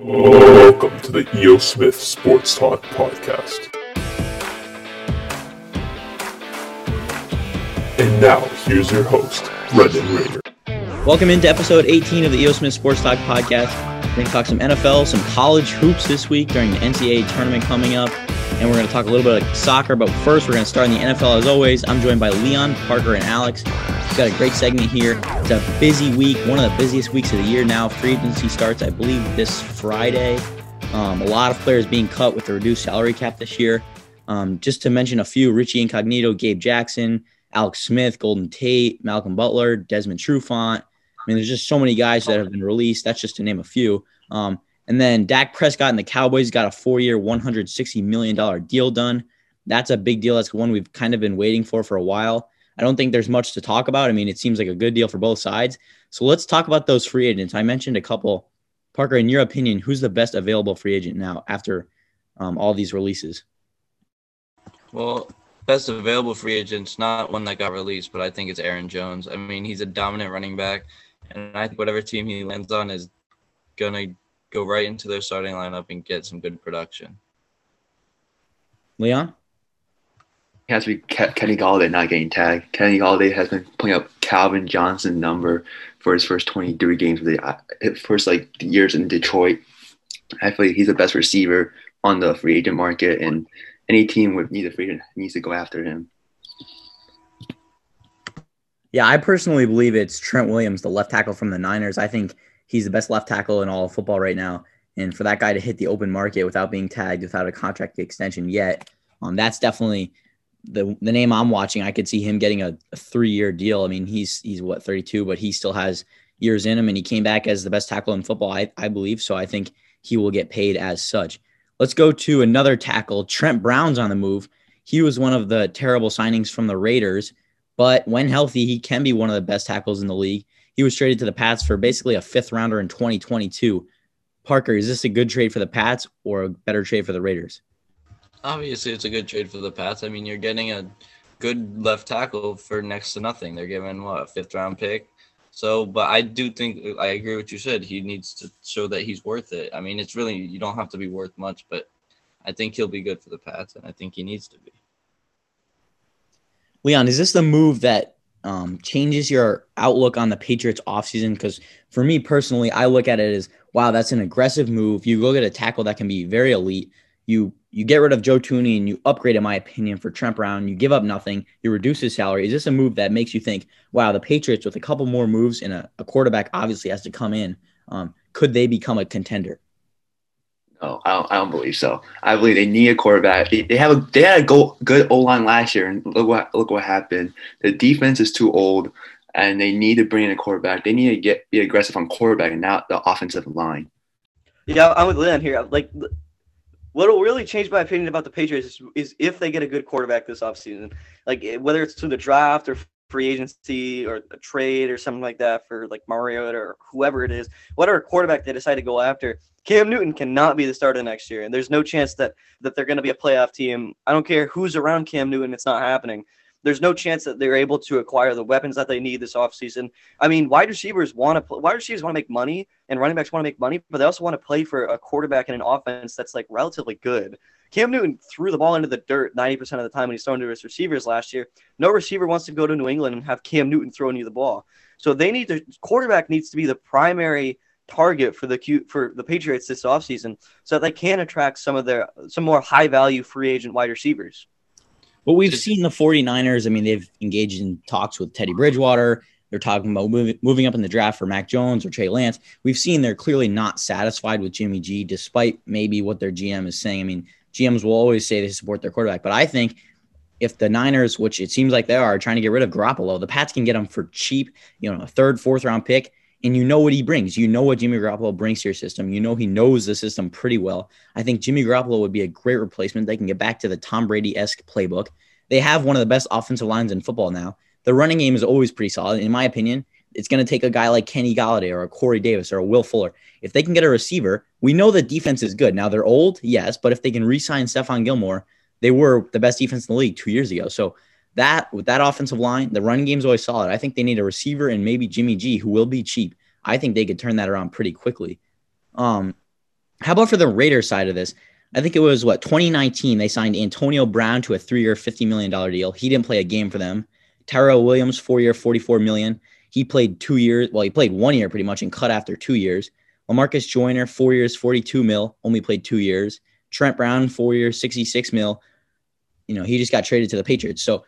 Welcome to the E.O. Smith Sports Talk Podcast. And now, here's your host, Brendan Rader. Welcome into episode 18 of the EO Smith Sports Talk Podcast. We're going to talk some NFL, some college hoops this week during the NCAA tournament coming up, and we're going to talk a little bit of soccer. But first, we're going to start in the NFL as always. I'm joined by Leon, Parker, and Alex. We've got a great segment here. It's a busy week, one of the busiest weeks of the year now. Free agency starts, I believe, this Friday. Um, a lot of players being cut with the reduced salary cap this year. Um, just to mention a few Richie Incognito, Gabe Jackson, Alex Smith, Golden Tate, Malcolm Butler, Desmond Trufant. I mean, there's just so many guys that have been released. That's just to name a few. Um, and then Dak Prescott and the Cowboys got a four-year, $160 million deal done. That's a big deal. That's one we've kind of been waiting for for a while. I don't think there's much to talk about. I mean, it seems like a good deal for both sides. So let's talk about those free agents. I mentioned a couple. Parker, in your opinion, who's the best available free agent now after um, all these releases? Well, best available free agent's not one that got released, but I think it's Aaron Jones. I mean, he's a dominant running back, and I think whatever team he lands on is gonna go right into their starting lineup and get some good production. Leon? Has to be Ke- Kenny Golladay not getting tagged. Kenny Golladay has been putting up Calvin Johnson number for his first 23 games of the uh, first like years in Detroit. I feel like he's the best receiver on the free agent market, and any team with need a free agent needs to go after him. Yeah, I personally believe it's Trent Williams, the left tackle from the Niners. I think he's the best left tackle in all of football right now. And for that guy to hit the open market without being tagged, without a contract extension yet, um, that's definitely the the name I'm watching. I could see him getting a, a three year deal. I mean, he's he's what 32, but he still has years in him, and he came back as the best tackle in football, I, I believe. So I think he will get paid as such. Let's go to another tackle. Trent Brown's on the move. He was one of the terrible signings from the Raiders, but when healthy, he can be one of the best tackles in the league. He was traded to the Pats for basically a fifth rounder in 2022. Parker, is this a good trade for the Pats or a better trade for the Raiders? Obviously, it's a good trade for the Pats. I mean, you're getting a good left tackle for next to nothing. They're giving what a fifth round pick. So, but I do think I agree with you said. He needs to show that he's worth it. I mean, it's really you don't have to be worth much, but I think he'll be good for the Pats, and I think he needs to be. Leon, is this the move that um, changes your outlook on the Patriots offseason? Because for me personally, I look at it as wow, that's an aggressive move. You go get a tackle that can be very elite. You you get rid of Joe Thuney and you upgrade, in my opinion, for Trent Brown. You give up nothing. You reduce his salary. Is this a move that makes you think, wow, the Patriots with a couple more moves and a, a quarterback obviously has to come in, um, could they become a contender? No, I don't, I don't believe so. I believe they need a quarterback. They, they have a they had a go, good O line last year, and look what look what happened. The defense is too old, and they need to bring in a quarterback. They need to get be aggressive on quarterback and not the offensive line. Yeah, I'm with Leon here. Like, what will really change my opinion about the Patriots is, is if they get a good quarterback this offseason. Like, eh, whether it's through the draft or free agency or a trade or something like that for like Mariota or whoever it is, whatever quarterback they decide to go after, Cam Newton cannot be the starter next year, and there's no chance that that they're going to be a playoff team. I don't care who's around Cam Newton; it's not happening. There's no chance that they're able to acquire the weapons that they need this offseason. I mean, wide receivers want to play, wide receivers want to make money, and running backs want to make money, but they also want to play for a quarterback in an offense that's like relatively good. Cam Newton threw the ball into the dirt 90% of the time when he's throwing to his receivers last year. No receiver wants to go to New England and have Cam Newton throwing you the ball. So they need to quarterback needs to be the primary target for the Q, for the Patriots this offseason so that they can attract some of their some more high value free agent wide receivers. Well, we've seen the 49ers. I mean, they've engaged in talks with Teddy Bridgewater. They're talking about moving, moving up in the draft for Mac Jones or Trey Lance. We've seen they're clearly not satisfied with Jimmy G, despite maybe what their GM is saying. I mean, GMs will always say they support their quarterback, but I think if the Niners, which it seems like they are, trying to get rid of Garoppolo, the Pats can get him for cheap, you know, a third, fourth round pick and you know what he brings. You know what Jimmy Garoppolo brings to your system. You know he knows the system pretty well. I think Jimmy Garoppolo would be a great replacement. They can get back to the Tom Brady esque playbook. They have one of the best offensive lines in football now. The running game is always pretty solid. In my opinion, it's going to take a guy like Kenny Golladay or a Corey Davis or a Will Fuller. If they can get a receiver, we know the defense is good. Now they're old, yes, but if they can re-sign Stephon Gilmore, they were the best defense in the league two years ago. So that with that offensive line, the running game is always solid. I think they need a receiver and maybe Jimmy G, who will be cheap. I think they could turn that around pretty quickly. Um, How about for the Raiders side of this? I think it was what 2019 they signed Antonio Brown to a three-year, $50 million deal. He didn't play a game for them. Tyrell Williams, four-year, 44 million. He played two years. Well, he played one year pretty much and cut after two years. Lamarcus Joyner, four years, 42 mil, only played two years. Trent Brown, four years, 66 mil. You know, he just got traded to the Patriots. So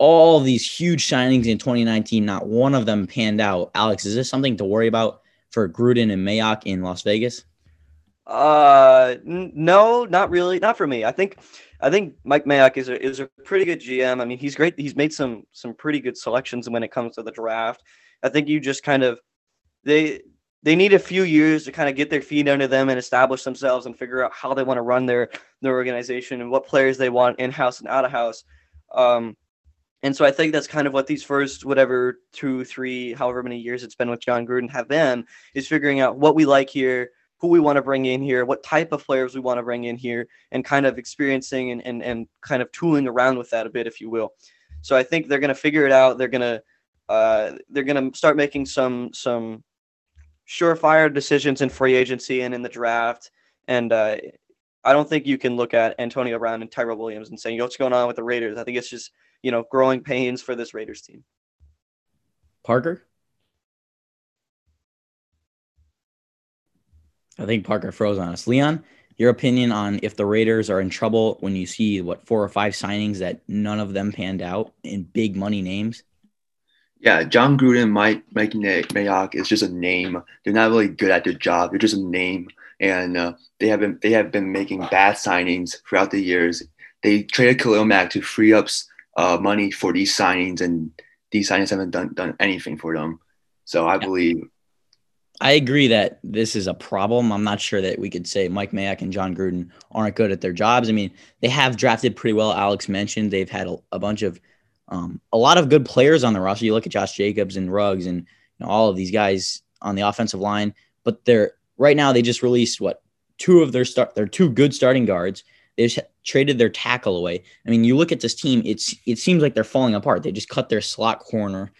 all these huge signings in 2019, not one of them panned out. Alex, is this something to worry about for Gruden and Mayock in Las Vegas? Uh, n- no, not really. Not for me. I think, I think Mike Mayock is a is a pretty good GM. I mean, he's great. He's made some some pretty good selections when it comes to the draft. I think you just kind of they they need a few years to kind of get their feet under them and establish themselves and figure out how they want to run their their organization and what players they want in house and out of house. Um, and so I think that's kind of what these first whatever two, three, however many years it's been with John Gruden have been is figuring out what we like here, who we want to bring in here, what type of players we want to bring in here, and kind of experiencing and and, and kind of tooling around with that a bit, if you will. So I think they're going to figure it out. They're going to uh, they're to start making some some surefire decisions in free agency and in the draft. And uh, I don't think you can look at Antonio Brown and Tyrell Williams and saying what's going on with the Raiders. I think it's just you know growing pains for this Raiders team. Parker? I think Parker froze on us. Leon, your opinion on if the Raiders are in trouble when you see what four or five signings that none of them panned out in big money names? Yeah, John Gruden, Mike, Mike Mayock is just a name. They're not really good at their job. They're just a name, and uh, they have been they have been making bad signings throughout the years. They traded Khalil Mack to free up uh, money for these signings, and these signings haven't done done anything for them. So I believe. I agree that this is a problem. I'm not sure that we could say Mike Mayock and John Gruden aren't good at their jobs. I mean, they have drafted pretty well. Alex mentioned they've had a, a bunch of um, a lot of good players on the roster. You look at Josh Jacobs and Ruggs and you know, all of these guys on the offensive line, but they're right now they just released what two of their start their two good starting guards. They just traded their tackle away. I mean, you look at this team; it's it seems like they're falling apart. They just cut their slot corner.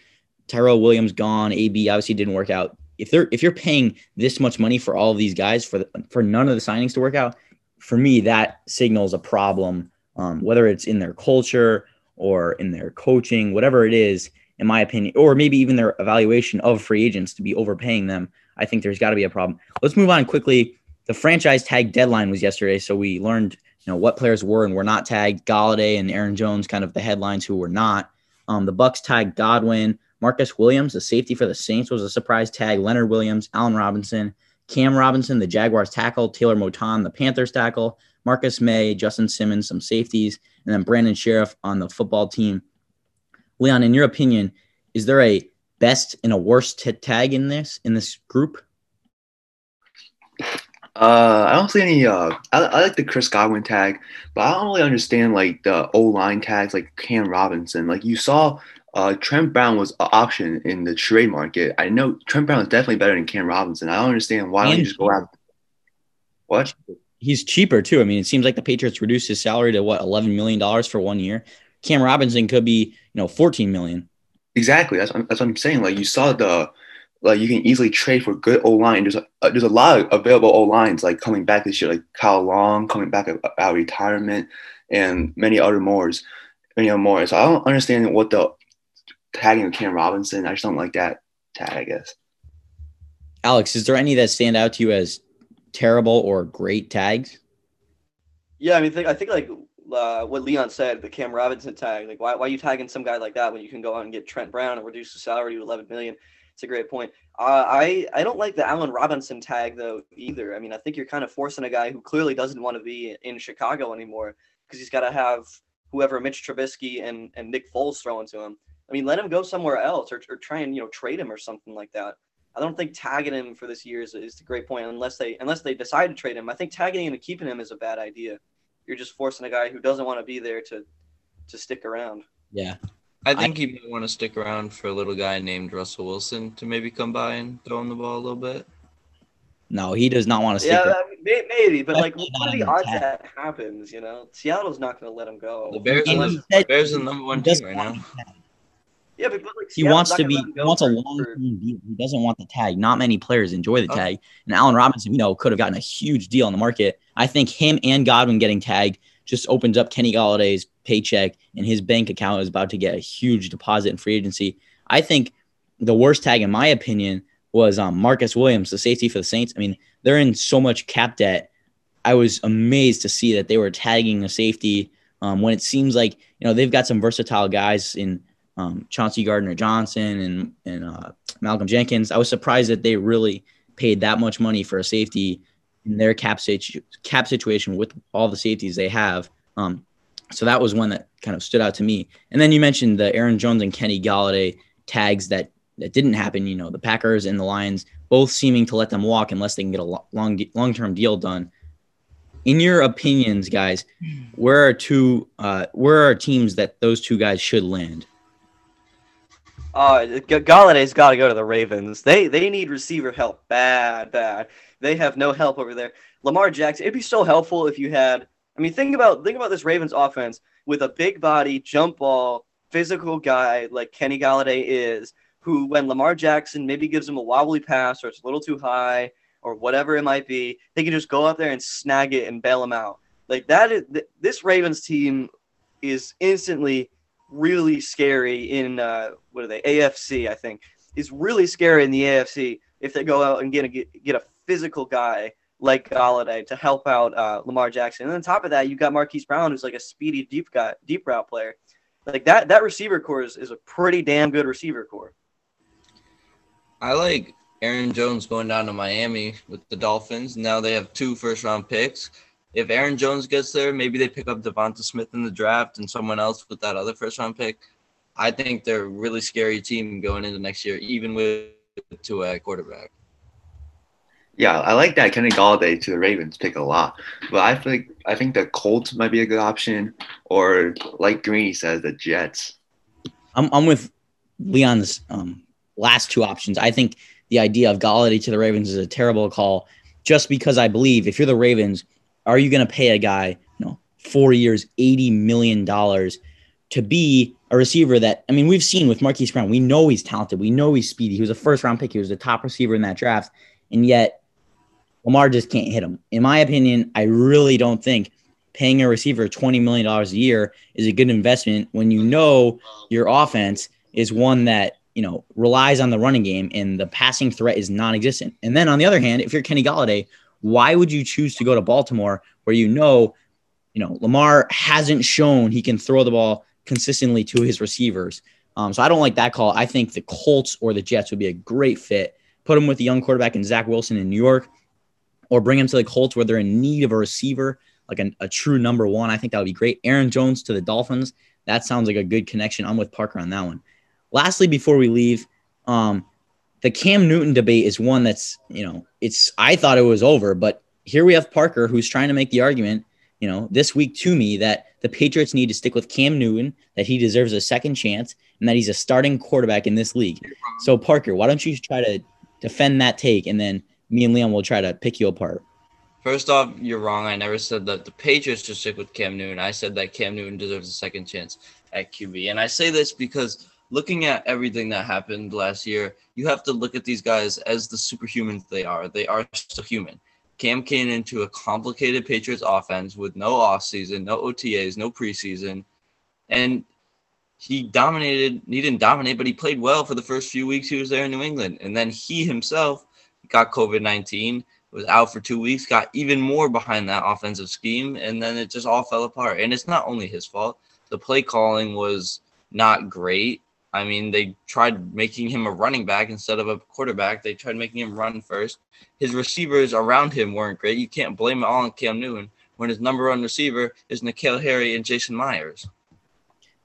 Tyrell Williams gone. AB obviously didn't work out. If they're if you're paying this much money for all of these guys for the, for none of the signings to work out, for me that signals a problem. Um, whether it's in their culture or in their coaching, whatever it is, in my opinion, or maybe even their evaluation of free agents to be overpaying them, I think there's got to be a problem. Let's move on quickly. The franchise tag deadline was yesterday, so we learned you know what players were and were not tagged. Golladay and Aaron Jones, kind of the headlines who were not. Um, the Bucks tagged Godwin, Marcus Williams, the safety for the Saints was a surprise tag. Leonard Williams, Allen Robinson, Cam Robinson, the Jaguars tackle, Taylor Moton, the Panthers tackle, Marcus Maye, Justin Simmons, some safeties, and then Brandon Scherff on the football team. Leon, in your opinion, is there a best and a worst t- tag in this in this group? Uh, I don't see any. Uh, I, I like the Chris Godwin tag, but I don't really understand like the O line tags, like Cam Robinson. Like you saw, uh, Trent Brown was an option in the trade market. I know Trent Brown is definitely better than Cam Robinson. I don't understand why don't you just go out. What? he's cheaper too. I mean, it seems like the Patriots reduced his salary to what eleven million dollars for one year. Cam Robinson could be you know fourteen million. Exactly. That's that's what I'm saying. Like you saw the like you can easily trade for good O line. There's a, there's a lot of available O lines like coming back this year, like Kyle Long coming back out of retirement, and many other mores, many other more. So I don't understand what the tagging of Cam Robinson. I just don't like that tag. I guess. Alex, is there any that stand out to you as terrible or great tags? Yeah, I mean, think, I think like uh, what Leon said, the Cam Robinson tag. Like, why, why are you tagging some guy like that when you can go out and get Trent Brown and reduce the salary to 11 million? It's a great point. Uh, I I don't like the Allen Robinson tag though either. I mean, I think you're kind of forcing a guy who clearly doesn't want to be in Chicago anymore because he's got to have whoever Mitch Trubisky and and Nick Foles throwing to him. I mean, let him go somewhere else or, or try and you know trade him or something like that. I don't think tagging him for this year is, is a great point unless they unless they decide to trade him. I think tagging him and keeping him is a bad idea. You're just forcing a guy who doesn't want to be there to to stick around. Yeah. I think I, he might want to stick around for a little guy named Russell Wilson to maybe come by and throw him the ball a little bit. No, he does not want to stick. Yeah, around. maybe, but like, what are the odds that happens? You know, Seattle's not going to let him go. The Bears, are the, Bears are the number one team right now. Yeah, but, but, like, He wants to be he wants a long for- term deal. He doesn't want the tag. Not many players enjoy the Oh. tag. And Allen Robinson, you know, could have gotten a huge deal on the market. I think him and Godwin getting tagged just opens up Kenny Golladay's paycheck and his bank account is about to get a huge deposit in free agency. I think the worst tag, in my opinion, was um, Marcus Williams, the safety for the Saints. I mean, they're in so much cap debt. I was amazed to see that they were tagging a safety um, when it seems like you know they've got some versatile guys in um, Chauncey Gardner Johnson and and uh, Malcolm Jenkins. I was surprised that they really paid that much money for a safety in their cap situ- cap situation with all the safeties they have. Um, so that was one that kind of stood out to me. And then you mentioned the Aaron Jones and Kenny Golladay tags that that didn't happen. You know, the Packers and the Lions both seeming to let them walk unless they can get a long long term deal done. In your opinions, guys, where are two uh, where are teams that those two guys should land? Uh, Golladay's got to go to the Ravens. They they need receiver help bad, bad. They have no help over there. Lamar Jackson. It'd be so helpful if you had. I mean, think about think about this Ravens offense with a big body, jump ball, physical guy like Kenny Golladay is, who when Lamar Jackson maybe gives him a wobbly pass or it's a little too high or whatever it might be, they can just go out there and snag it and bail him out. Like that is th- this Ravens team is instantly really scary in uh, what are they AFC I think is really scary in the AFC if they go out and get a get a physical guy like Golladay to help out uh, Lamar Jackson. And on top of that, you got Marquise Brown, who's like a speedy deep guy, deep route player. Like that, that receiver core is, is a pretty damn good receiver core. I like Aaron Jones going down to Miami with the Dolphins. Now they have two first round picks. If Aaron Jones gets there, maybe they pick up Devonta Smith in the draft and someone else with that other first round pick. I think they're a really scary team going into next year, even with two at quarterback. Yeah, I like that Kenny Golladay to the Ravens pick a lot, but I think I think the Colts might be a good option, or like Greeny says, the Jets. I'm, I'm with Leon's um, last two options. I think the idea of Golladay to the Ravens is a terrible call, just because I believe if you're the Ravens, are you going to pay a guy, you know, four years, eighty million dollars to be a receiver that I mean, we've seen with Marquise Brown, we know he's talented, we know he's speedy. He was a first round pick, he was the top receiver in that draft, and yet Lamar just can't hit him. In my opinion, I really don't think paying a receiver $20 million a year is a good investment when you know your offense is one that, you know, relies on the running game and the passing threat is non-existent. And then on the other hand, if you're Kenny Golladay, why would you choose to go to Baltimore where you know, you know, Lamar hasn't shown he can throw the ball consistently to his receivers. Um, so I don't like that call. I think the Colts or the Jets would be a great fit. Put him with the young quarterback and Zach Wilson in New York, or bring him to the Colts where they're in need of a receiver, like a, a true number one. I think that would be great. Aaron Jones to the Dolphins. That sounds like a good connection. I'm with Parker on that one. Lastly, before we leave, um, the Cam Newton debate is one that's, you know, it's, I thought it was over, but here we have Parker who's trying to make the argument, you know, this week to me that the Patriots need to stick with Cam Newton, that he deserves a second chance, and that he's a starting quarterback in this league. So, Parker, why don't you try to defend that take and then me and Leon will try to pick you apart. First off, you're wrong. I never said that the Patriots should stick with Cam Newton. I said that Cam Newton deserves a second chance at QB. And I say this because looking at everything that happened last year, you have to look at these guys as the superhumans they are. They are still human. Cam came into a complicated Patriots offense with no offseason, no OTAs, no preseason. And he dominated. He didn't dominate, but he played well for the first few weeks he was there in New England. And then he himself got COVID 19, was out for two weeks, got even more behind that offensive scheme, and then it just all fell apart. And it's not only his fault. The play calling was not great. I mean, they tried making him a running back instead of a quarterback. They tried making him run first. His receivers around him weren't great. You can't blame it all on Cam Newton when his number one receiver is N'Keal Harry and Jason Myers.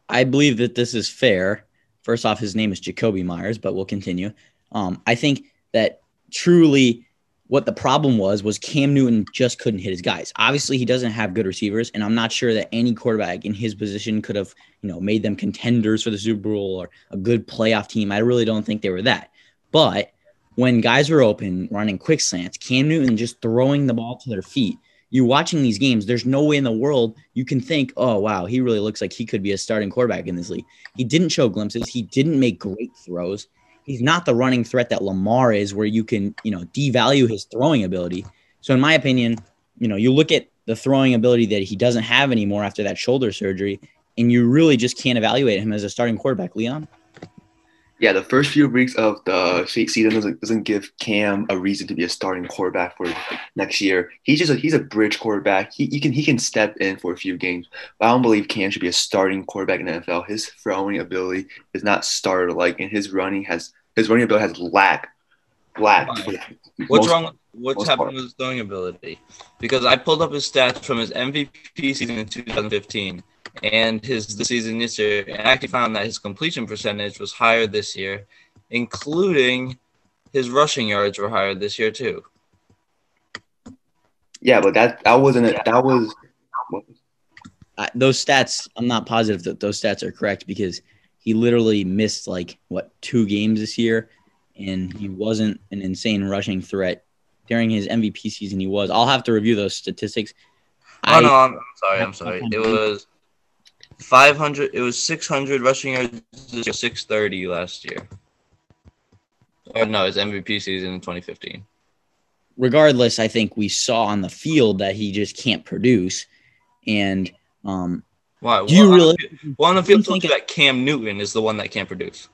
I believe that this is fair. First off, his name is Jakobi Meyers, but we'll continue. Um, I think that truly what the problem was was Cam Newton just couldn't hit his guys. Obviously, he doesn't have good receivers, and I'm not sure that any quarterback in his position could have, you know, made them contenders for the Super Bowl or a good playoff team. I really don't think they were that. But when guys were open, running quick slants, Cam Newton just throwing the ball to their feet You're watching these games, there's no way in the world you can think, oh wow, he really looks like he could be a starting quarterback in this league. He didn't show glimpses. He didn't make great throws. He's not the running threat that Lamar is, where you can, you know, devalue his throwing ability. So in my opinion, you know, you look at the throwing ability that he doesn't have anymore after that shoulder surgery, and you really just can't evaluate him as a starting quarterback, Leon. Yeah, the first few weeks of the season doesn't, doesn't give Cam a reason to be a starting quarterback for next year. He's just a, he's a bridge quarterback. He, he can he can step in for a few games, but I don't believe Cam should be a starting quarterback in the NFL. His throwing ability is not starter like, and his running has his running ability has lack lack. for What's most- wrong? What's most happened part. with his throwing ability? Because I pulled up his stats from his MVP season in 2015 and his the season this year, and I actually found that his completion percentage was higher this year, including his rushing yards were higher this year too. Yeah, but that that wasn't it. That was I, those stats, I'm not positive that those stats are correct because he literally missed like what two games this year, and he wasn't an insane rushing threat during his MVP season. He was. I'll have to review those statistics. Oh I- no, I'm, I'm sorry, I'm sorry. It was 500. It was 600 rushing yards, 630 last year. Oh no, his MVP season in 2015. regardless, I think we saw on the field that he just can't produce, and um, Why? Do you Well, really- Well, on the field, told you that Cam Newton is the one that can't produce.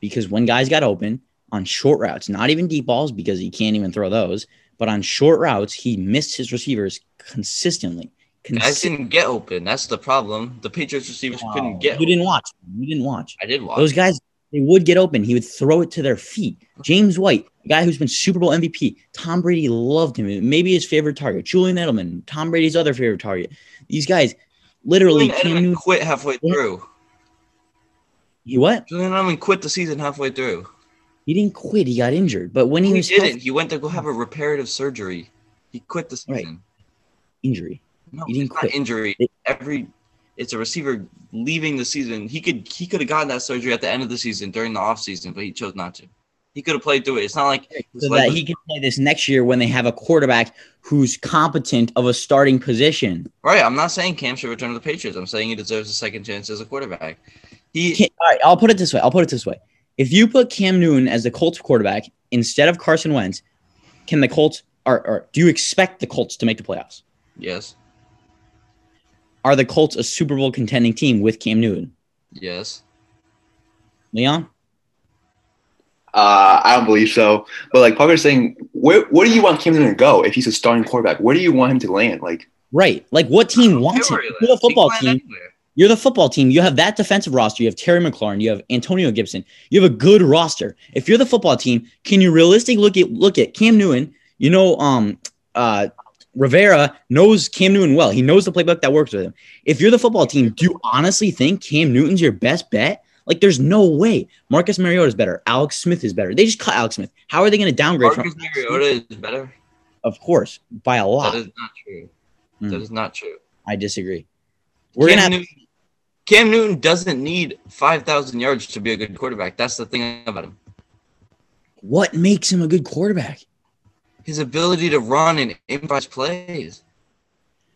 because when guys got open on short routes, not even deep balls because he can't even throw those, but on short routes, he missed his receivers consistently. Guys Consistently. didn't get open. That's the problem. The Patriots receivers couldn't get. You didn't watch. You didn't watch. I did watch. Those guys, they would get open. He would throw it to their feet. James White, a guy who's been Super Bowl MVP. Tom Brady loved him. Maybe his favorite target. Julian Edelman, Tom Brady's other favorite target. These guys, literally, Julian Cam Edelman Newton. quit halfway through. He what? Julian Edelman quit the season halfway through. He didn't quit. He got injured. But when he, He was didn't. healthy, He went to go have a reparative surgery. He quit the Right. season. injury. No, He didn't quit. injury. It- Every it's a receiver leaving the season. He could he could have gotten that surgery at the end of the season during the off season, but he chose not to. He could have played through it. It's not like So that was- he can play this next year when they have a quarterback who's competent of a starting position. right. I'm not saying Cam should return to the Patriots. I'm saying he deserves a second chance as a quarterback. He all right, I'll put it this way. I'll put it this way. If you put Cam Newton as the Colts quarterback instead of Carson Wentz, can the Colts or, or do you expect the Colts to make the playoffs? yes, Are the Colts a Super Bowl contending team with Cam Newton? yes. Leon? Uh, I don't believe so. But like Parker's saying, where where do you want Cam Newton to go if he's a starting quarterback? Where do you want him to land? Like, Right. Like what team wants him? You're the football team. anywhere. You're the football team. You have that defensive roster. You have Terry McLaurin. You have Antonio Gibson. You have a good roster. If you're the football team, can you realistically look at look at Cam Newton? You know, um, uh, Rivera knows Cam Newton well. He knows the playbook that works with him. If you're the football team, do you honestly think Cam Newton's your best bet? Like, there's no way. Marcus Mariota is better. Alex Smith is better. They just cut Alex Smith. How are they going to downgrade Marcus? Mariota is better. Of course, by a lot. That is not true. Hmm. That is not true. I disagree. We're Cam gonna have Newton, Cam Newton doesn't need five thousand yards to be a good quarterback. That's the thing about him. what makes him a good quarterback? His ability to run and improvise plays.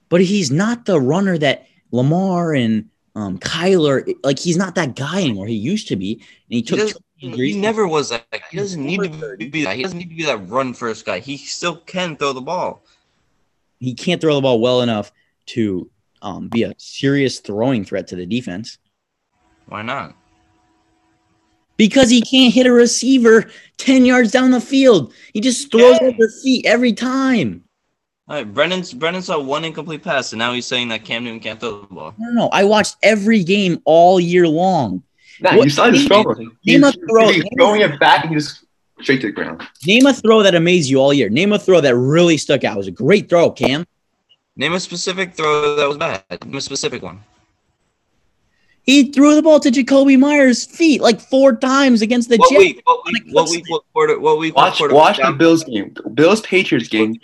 but he's not the runner that Lamar and um, Kyler like he's not that guy anymore. He used to be, and he He, took doesn't- he never was that. He doesn't need to be that. He doesn't need to be that run first guy. He still can throw the ball. He can't throw the ball well enough to um, be a serious throwing threat to the defense Why not? because he can't hit a receiver ten yards down the field. He just throws Yeah. at their feet every time. All right, Brennan's Brennan saw one incomplete pass, and now he's saying that Cam Newton can't throw the ball. No, no, no. I watched every game all year long. nah, What- you saw his throw. Name He's, a throw- he's throwing it back and just straight to the ground. Name a throw that amazed you all year. Name a throw that really stuck out. It was a great throw, Cam. Name a specific throw that was bad. Name a specific one. He threw the ball to Jakobi Meyers' feet like four times against the What Jets. week? What week? Like, What what's week? What quarter? What week? what Watch quarter- watch the Bills game, Bills Patriots game.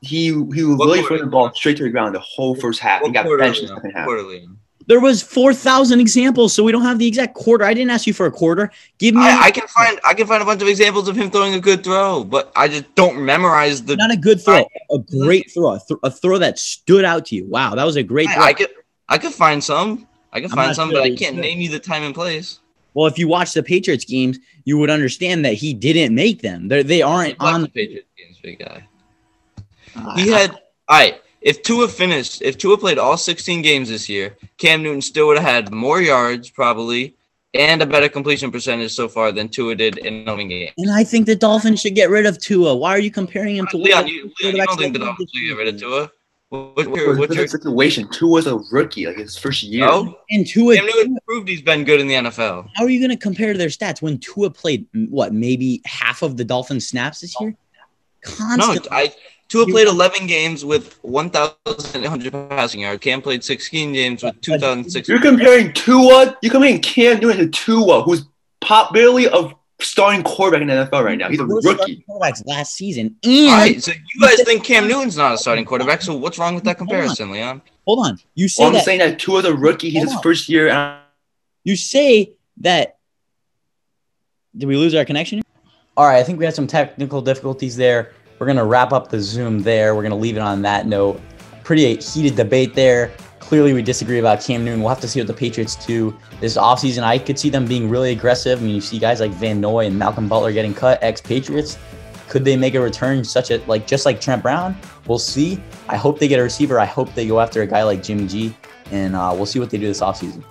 He he was What literally quarter? throwing the ball straight to the ground the whole first half. He got benched in the second half. Quarter, There was four thousand examples, so we don't have the exact quarter. I didn't ask you for a quarter. Give me I, I can find I can find a bunch of examples of him throwing a good throw, but I just don't memorize the. not a good throw, a great throw, a, th- a throw that stood out to you. Wow, that was a great throw. I, I could I could find some. I can find some, sure but I can't should. name you the time and place. well, if you watch the Patriots games, you would understand that he didn't make them. They're, they aren't on. the Patriots games, big guy. He had all right. If Tua finished, if Tua played all 16 games this year, Cam Newton still would have had more yards probably and a better completion percentage so far than Tua did in 11 games. and I think the Dolphins should get rid of Tua. Why are you comparing him to Leon, one of you, the Leon, you don't think the Dolphins should get rid of? Tua? What, what, What's what, what's your the situation? Two was a rookie, like his first year. no? And Tua, Cam Newton proved he's been good in the NFL. how are you going to compare their stats when Tua played what maybe half of the Dolphins snaps this oh. year? No, I Tua played 11 games with 1,800 passing yards. Cam played 16 games with 2,600. You're comparing Tua. You're comparing Cam Newton to Tua, who's pop barely a starting quarterback in the NFL right now. He's a rookie. quarterbacks last season. And right, so you guys think Cam Newton's not a starting quarterback? So what's wrong with that comparison, Leon? hold on, you say Well, I'm that saying that Tua's a rookie. He's his on. first year. And you say that. Did we lose our connection? All right, I think we had some technical difficulties there. We're gonna wrap up the Zoom there. We're gonna leave it on that note. Pretty heated debate there. Clearly, we disagree about Cam Newton. We'll have to see what the Patriots do this offseason. I could see them being really aggressive. I mean, you see guys like Van Noy and Malcolm Butler getting cut, ex-Patriots. Could they make a return such a like just like Trent Brown? We'll see. I hope they get a receiver. I hope they go after a guy like Jimmy G, and uh, we'll see what they do this offseason.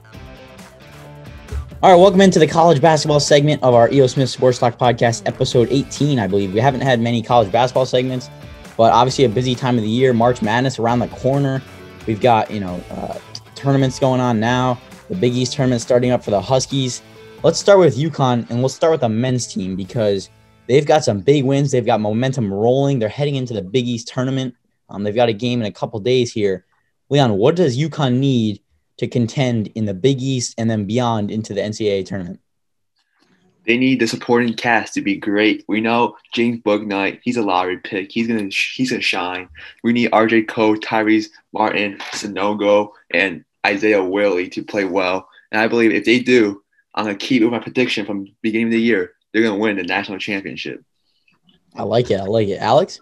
All right, welcome into the college basketball segment of our EO Smith Sports Talk podcast, episode 18, I believe. We haven't had many college basketball segments, but obviously a busy time of the year. March Madness around the corner. We've got you know uh, tournaments going on now. The Big East tournament starting up for the Huskies. Let's start with UConn, and we'll start with the men's team because they've got some big wins. They've got momentum rolling. They're heading into the Big East tournament. Um, they've got a game in a couple days here. Leon, what does UConn need to contend in the Big East and then beyond into the NCAA tournament? they need the supporting cast to be great. We know James Bouknight, he's a lottery pick. He's gonna he's gonna shine. We need RJ Cole, Tyrese Martin, Sanogo, and Isaiah Whaley to play well. And I believe if they do, I'm gonna keep with my prediction from the beginning of the year. They're gonna win the national championship. I like it. I like it. Alex?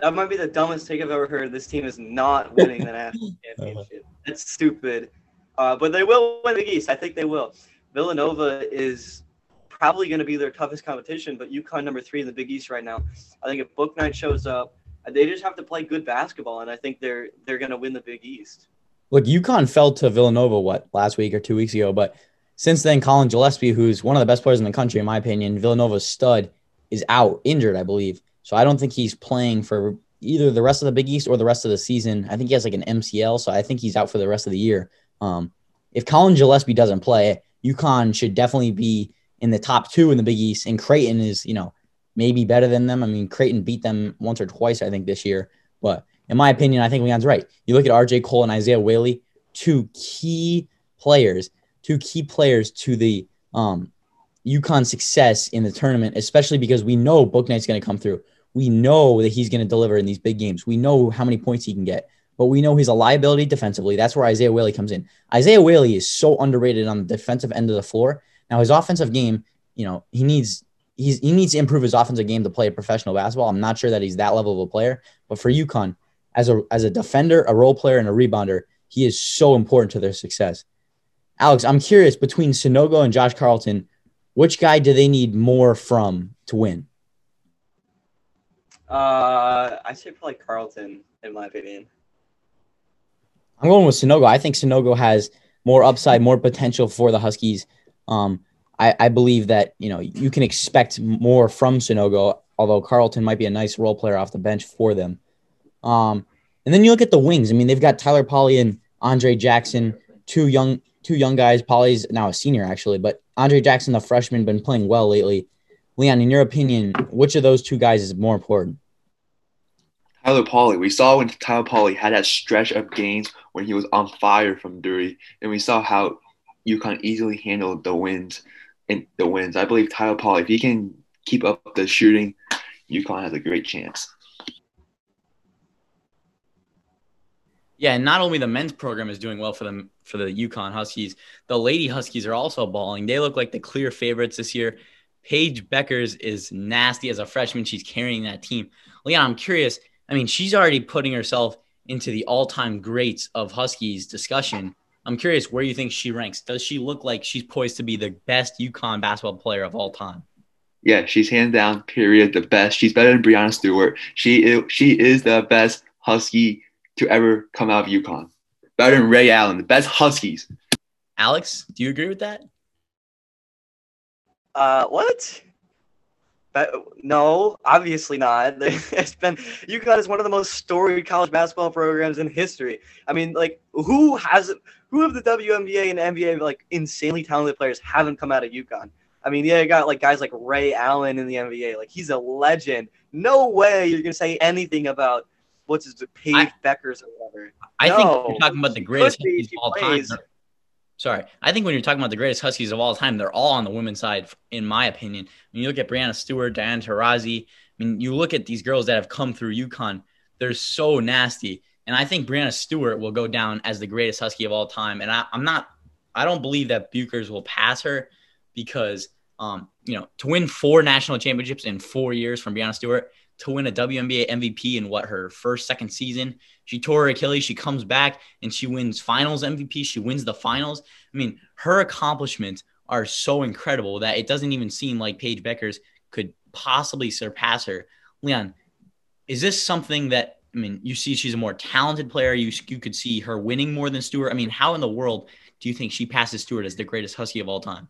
That might be the dumbest take I've ever heard. This team is not winning the national championship. That's stupid. Uh, but they will win the East. I think they will. Villanova is probably going to be their toughest competition, but UConn number three in the Big East right now. I think if Bouknight shows up, they just have to play good basketball, and I think they're they're going to win the Big East. Look, UConn fell to Villanova, what, last week or two weeks ago. But since then, Collin Gillespie, who's one of the best players in the country, in my opinion, Villanova's stud, is out, injured, I believe. So I don't think he's playing for either the rest of the Big East or the rest of the season. I think he has like an MCL, so I think he's out for the rest of the year. Um, if Collin Gillespie doesn't play, UConn should definitely be in the top two in the Big East, and Creighton is, you know, maybe better than them. I mean, Creighton beat them once or twice, I think, this year. But in my opinion, I think Leon's right. You look at RJ Cole and Isaiah Whaley, two key players, two key players to the um, UConn success in the tournament, especially because we know Bouknight's going to come through. We know that he's going to deliver in these big games. We know how many points he can get, but we know he's a liability defensively. That's where Isaiah Whaley comes in. Isaiah Whaley is so underrated on the defensive end of the floor. Now his offensive game, you know, he needs he's he needs to improve his offensive game to play professional basketball. I'm not sure that he's that level of a player, but for UConn, as a as a defender, a role player, and a rebounder, he is so important to their success. Alex, I'm curious between Sanogo and Josh Carlton, which guy do they need more from to win? Uh, I say probably Carlton, in my opinion. I'm going with Sanogo. I think Sanogo has more upside, more potential for the Huskies. Um, I, I believe that you know you can expect more from Sanogo, although Carlton might be a nice role player off the bench for them. Um, and then you look at the wings. I mean, they've got Tyler Polley and Andre Jackson, two young two young guys. Polley's now a senior actually, but Andre Jackson, the freshman, been playing well lately. Leon, in your opinion, which of those two guys is more important? Tyler Polley. We saw when Tyler Polley had that stretch of games when he was on fire from Dury, and we saw how UConn easily handled the wins and the wins. I believe Tyler Polley, if he can keep up the shooting, UConn has a great chance. Yeah, and not only the men's program is doing well for them for the UConn Huskies, the Lady Huskies are also balling. They look like the clear favorites this year. Paige Bueckers is nasty as a freshman. She's carrying that team. Leon, I'm curious. I mean, she's already putting herself into the all-time greats of Huskies discussion. I'm curious where you think she ranks. Does she look like she's poised to be the best UConn basketball player of all time? Yeah, she's hands down, period, the best. She's better than Breanna Stewart. She is, she is the best Husky to ever come out of UConn. Better than Ray Allen, the best Huskies. Alex, do you agree with that? Uh, what? No, obviously not. it's been UConn is one of the most storied college basketball programs in history. I mean, like who hasn't? Who of the WNBA and NBA like insanely talented players haven't come out of UConn? I mean, yeah, you got like guys like Ray Allen in the NBA. Like he's a legend. No way you're gonna say anything about what's his Paige I, Bueckers or whatever. I no. think you're talking about the greatest of all time. Sorry, I think when you're talking about the greatest Huskies of all time, they're all on the women's side, in my opinion. When you look at Breanna Stewart, Diana Taurasi, I mean, you look at these girls that have come through UConn, they're so nasty. And I think Breanna Stewart will go down as the greatest Husky of all time. And I, am not, I don't believe that Bueckers will pass her because, um, you know, to win four national championships in four years from Breanna Stewart, to win a WNBA MVP in what her first second season. She tore her Achilles. She comes back and she wins Finals MVP. She wins the Finals. I mean, her accomplishments are so incredible that it doesn't even seem like Paige Bueckers could possibly surpass her. Leon, is this something that I mean, you see she's a more talented player. You you could see her winning more than Stewart. I mean, how in the world do you think she passes Stewart as the greatest Husky of all time?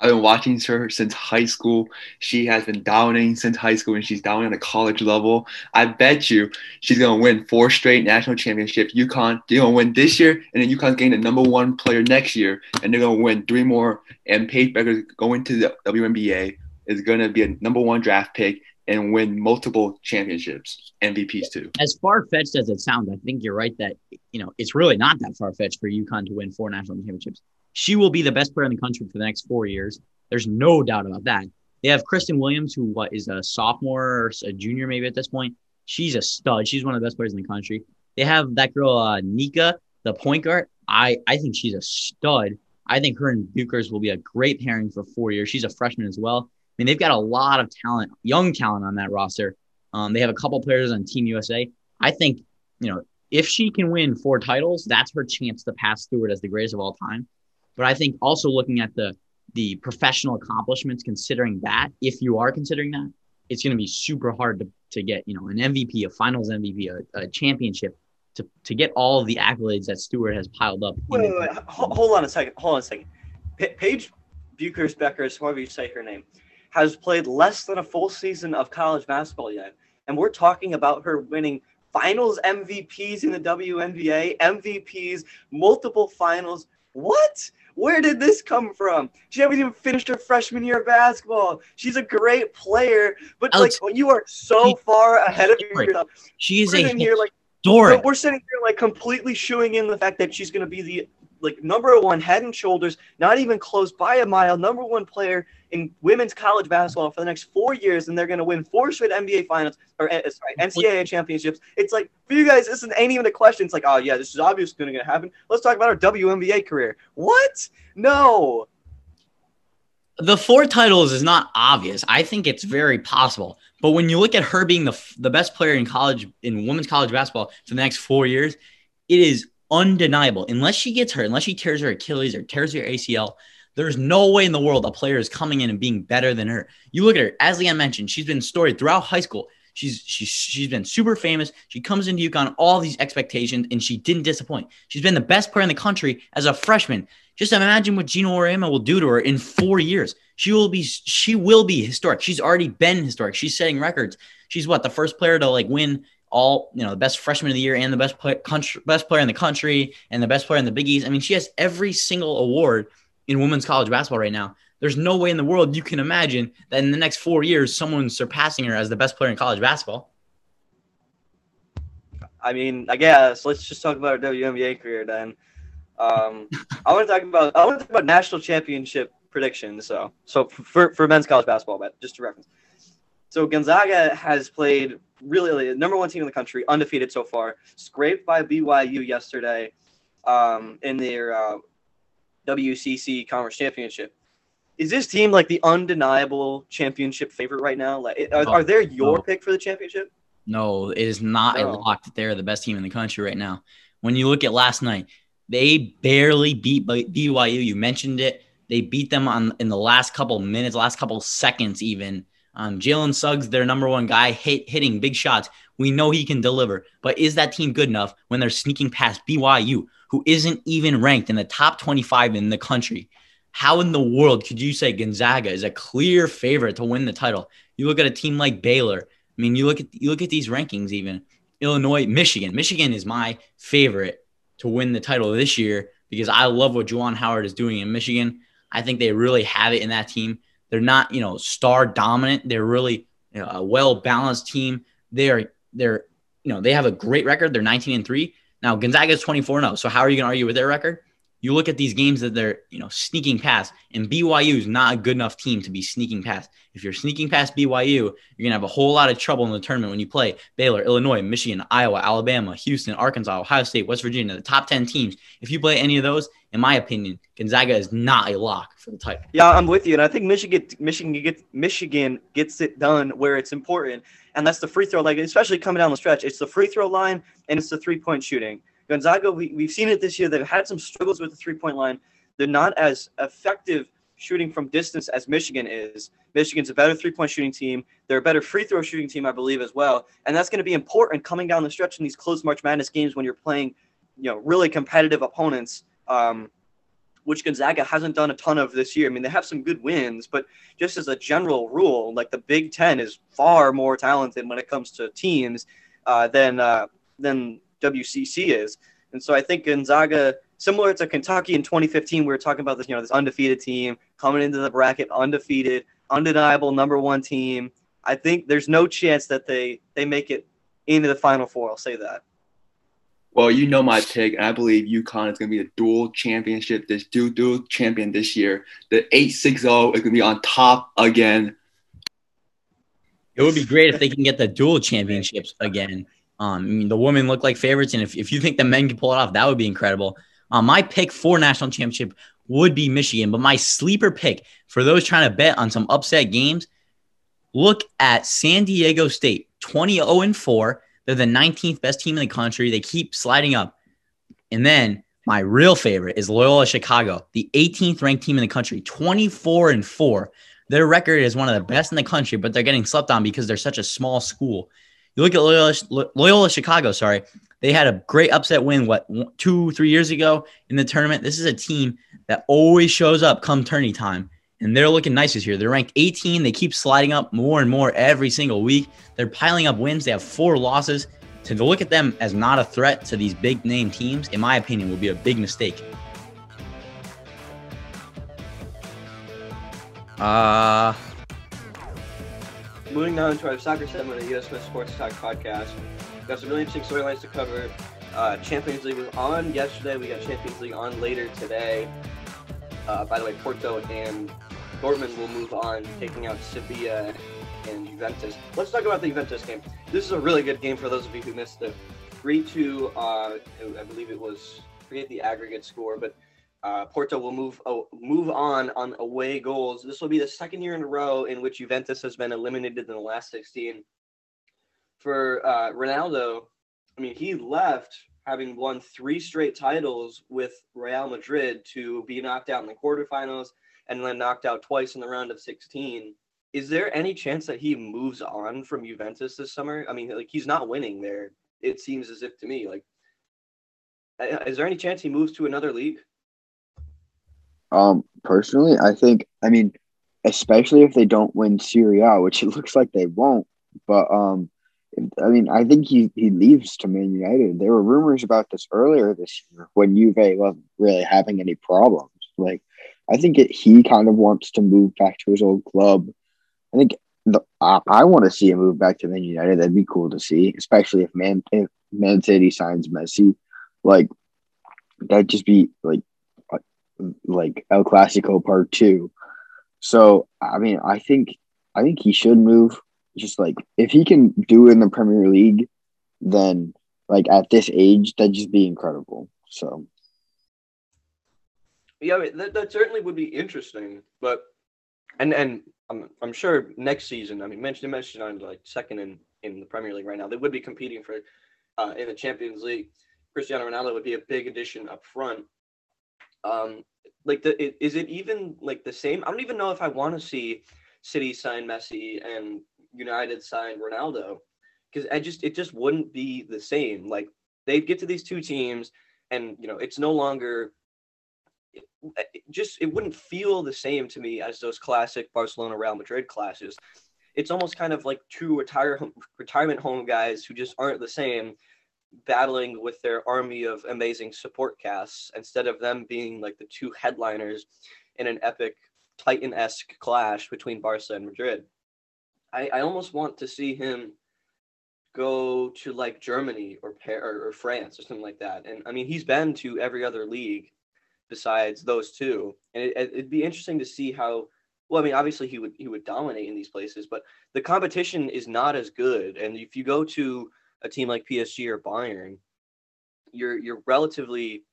I've been watching her since high school. She has been dominating since high school, and she's dominating at a college level. I bet you she's gonna win four straight national championships. UConn, they're gonna win this year, and then UConn's getting the number one player next year, and they're gonna win three more. And Paige Bueckers going to the WNBA is gonna be a number one draft pick and win multiple championships, MVPs too. As far fetched as it sounds, I think you're right that you know it's really not that far fetched for UConn to win four national championships. She will be the best player in the country for the next four years. There's no doubt about that. They have Christyn Williams, who what is a sophomore or a junior maybe at this point. She's a stud. She's one of the best players in the country. They have that girl uh, Nika, the point guard. I I think she's a stud. I think her and Bueckers will be a great pairing for four years. She's a freshman as well. I mean, they've got a lot of talent, young talent on that roster. Um, they have a couple players on Team USA. I think, you know, if she can win four titles, that's her chance to pass Stewart as the greatest of all time. But I think also looking at the the professional accomplishments, considering that, if you are considering that, it's going to be super hard to, to get, you know, an MVP, a finals MVP, a, a championship to, to get all the accolades that Stewart has piled up. Wait, wait, wait. Hold on a second. Hold on a second. P- Paige Bueckers Bueckers, however you say her name, has played less than a full season of college basketball yet. And we're talking about her winning finals MVPs in the WNBA, MVPs, multiple finals. What? Where did this come from? She hasn't even finished her freshman year of basketball. She's a great player, but Alex, like you are so far ahead of yourself. She is a here like we're, we're sitting here like completely shooing in the fact that she's going to be the like number one head and shoulders, not even close by a mile, number one player in women's college basketball for the next four years, and they're going to win four straight NBA finals or uh, sorry NCAA championships. It's like for you guys, this ain't even a question. It's like, oh yeah, this is obviously going to happen. Let's talk about our WNBA career. What? No. The four titles is not obvious. I think it's very possible. But when you look at her being the the best player in college in women's college basketball for the next four years, it is undeniable. Unless she gets hurt, unless she tears her Achilles or tears her ACL, there's no way in the world a player is coming in and being better than her. You look at her, as Leon mentioned, she's been storied throughout high school. She's she's she's been super famous. She comes into UConn all these expectations, and she didn't disappoint. She's been the best player in the country as a freshman. Just imagine what Geno Auriemma will do to her in four years. She will be she will be historic. She's already been historic. She's setting records. She's what the first player to like win all you know the best freshman of the year and the best play, country, best player in the country and the best player in the Big East. I mean, she has every single award in women's college basketball right now. There's no way in the world you can imagine that in the next four years someone's surpassing her as the best player in college basketball. I mean, I guess let's just talk about her WNBA career then. Um, I want to talk about I want to talk about national championship predictions. So, so for for men's college basketball, but just to reference, So Gonzaga has played really the number one team in the country, undefeated so far, scraped by BYU yesterday um, in their uh, WCC Conference Championship. Is this team like the undeniable championship favorite right now? Like, are, are they your no. pick for the championship? No, it is not a lock that they're the best team in the country right now. When you look at last night, they barely beat BYU. You mentioned it. They beat them on in the last couple minutes, last couple seconds, even. Um, Jalen Suggs, their number one guy, hit, hitting big shots. We know he can deliver, but is that team good enough when they're sneaking past BYU, who isn't even ranked in the top 25 in the country? How in the world could you say Gonzaga is a clear favorite to win the title? You look at a team like Baylor. I mean, you look at you look at these rankings. Even Illinois, Michigan. Michigan is my favorite to win the title this year because I love what Juwan Howard is doing in Michigan. I think they really have it in that team. They're not, you know, star dominant. They're really you know, a well balanced team. They're they're you know they have a great record. They're 19 and three. Now Gonzaga is 24 0. So how are you going to argue with their record? You look at these games that they're you know sneaking past, and BYU is not a good enough team to be sneaking past. If you're sneaking past BYU, you're gonna have a whole lot of trouble in the tournament when you play Baylor, Illinois, Michigan, Iowa, Alabama, Houston, Arkansas, Ohio State, West Virginia, the top 10 teams. If you play any of those, in my opinion, Gonzaga is not a lock for the title. Yeah, I'm with you, and I think Michigan, Michigan gets Michigan gets it done where it's important, and that's the free throw. Like especially coming down the stretch, it's the free throw line and it's the three point shooting. Gonzaga, we, we've seen it this year. They've had some struggles with the three point line. They're not as effective shooting from distance as Michigan is. Michigan's a better three point shooting team. They're a better free throw shooting team, I believe, as well. And that's going to be important coming down the stretch in these close March Madness games when you're playing, you know, really competitive opponents. Um, which Gonzaga hasn't done a ton of this year. I mean, they have some good wins, but just as a general rule, like the Big Ten is far more talented when it comes to teams uh, than uh, than WCC is. And so I think Gonzaga, similar to Kentucky in 2015, we were talking about this, you know, this undefeated team coming into the bracket undefeated, undeniable number one team. I think there's no chance that they they make it into the Final Four. I'll say that. Well, you know my pick, and I believe UConn is going to be the dual championship, this dual, dual champion this year. The 8-6-0 is going to be on top again. It would be great if they can get the dual championships again. Um, I mean, the women look like favorites, and if, if you think the men can pull it off, that would be incredible. Um, my pick for national championship would be Michigan, but my sleeper pick for those trying to bet on some upset games, look at San Diego State, 20 0 and 4. They're the 19th best team in the country. They keep sliding up. And then my real favorite is Loyola Chicago, the 18th ranked team in the country, 24 and 4. Their record is one of the best in the country, but they're getting slept on because they're such a small school. You look at Loyola, Loyola Chicago, sorry, they had a great upset win, what, two, three years ago in the tournament. This is a team that always shows up come tourney time, and they're looking nice this year. They're ranked 18. They keep sliding up more and more every single week. They're piling up wins. They have four losses. To look at them as not a threat to these big name teams, in my opinion, would be a big mistake. Uh, Moving on to our soccer segment of the US Smith Sports Talk podcast. We've got some really interesting storylines to cover. Uh, Champions League was on yesterday. We got Champions League on later today. Uh, by the way, Porto and Dortmund will move on, taking out Sevilla and Juventus. Let's talk about the Juventus game. This is a really good game for those of you who missed it. 3 2, uh, I believe it was, forget the aggregate score, but uh, Porto will move oh, move on on away goals. This will be the second year in a row in which Juventus has been eliminated in the last 16. For uh, Ronaldo, I mean, he left having won three straight titles with Real Madrid to be knocked out in the quarterfinals and then knocked out twice in the round of 16. Is there any chance that he moves on from Juventus this summer? I mean, like he's not winning there. It seems as if to me, like, uh, is there any chance he moves to another league? Um, personally, I think, I mean, especially if they don't win Serie A, which it looks like they won't. But um, I mean, I think he he leaves to Man United. There were rumors about this earlier this year when Juve wasn't really having any problems. Like, I think it, he kind of wants to move back to his old club. I think the, I, I want to see him move back to Man United. That'd be cool to see, especially if Man if Man City signs Messi. Like, that'd just be like like El Clasico Part Two. So I mean, I think I think he should move. just like if he can do it in the Premier League, then like at this age, that'd just be incredible. So Yeah, I mean, that, that certainly would be interesting, but and and I'm I'm sure next season. I mean, mentioned mentioned on like second in in the Premier League right now. They would be competing for uh, in the Champions League. Cristiano Ronaldo would be a big addition up front. Um, like the i- is it even like the same? I don't even know if I want to see City sign Messi and United sign Ronaldo because I just it just wouldn't be the same. Like they'd get to these two teams, and you know it's no longer it, it just it wouldn't feel the same to me as those classic Barcelona Real Madrid classes. It's almost kind of like two retire retirement home guys who just aren't the same battling with their army of amazing support casts instead of them being like the two headliners in an epic Titan-esque clash between Barca and Madrid. I, I almost want to see him go to like Germany or or, or France or something like that. And I mean, he's been to every other league besides those two, and it, it'd be interesting to see how. Well, I mean, obviously he would he would dominate in these places, but the competition is not as good. And if you go to a team like PSG or Bayern, you're you're relatively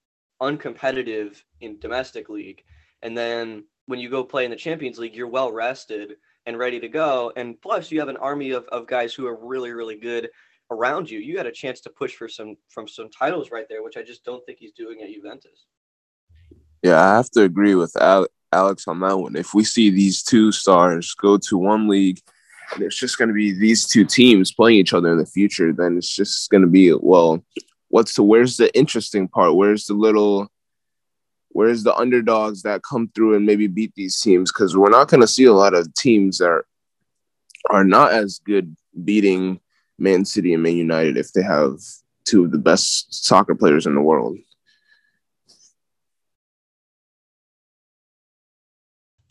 uncompetitive in domestic league, and then when you go play in the Champions League, you're well rested and ready to go. And plus, you have an army of, of guys who are really really good around you. You got a chance to push for some from some titles right there, which I just don't think he's doing at Juventus. Yeah, I have to agree with Alex on that one. If we see these two stars go to one league and it's just going to be these two teams playing each other in the future, then it's just going to be, well, what's the, where's the interesting part? Where's the little, where's the underdogs that come through and maybe beat these teams? Because we're not going to see a lot of teams that are, are not as good beating Man City and Man United if they have two of the best soccer players in the world.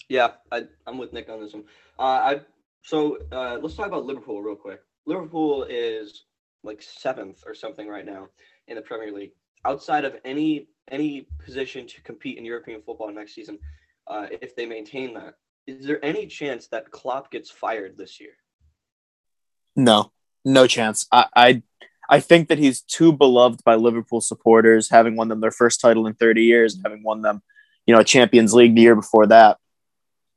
Yeah, I, I'm with Nick on this one. Uh, I so uh, let's talk about Liverpool real quick. Liverpool is like seventh or something right now in the Premier League. Outside of any any position to compete in European football next season, uh, if they maintain that, is there any chance that Klopp gets fired this year? No, no chance. I, I I think that he's too beloved by Liverpool supporters, having won them their first title in 30 years having won them, you know, a Champions League the year before that.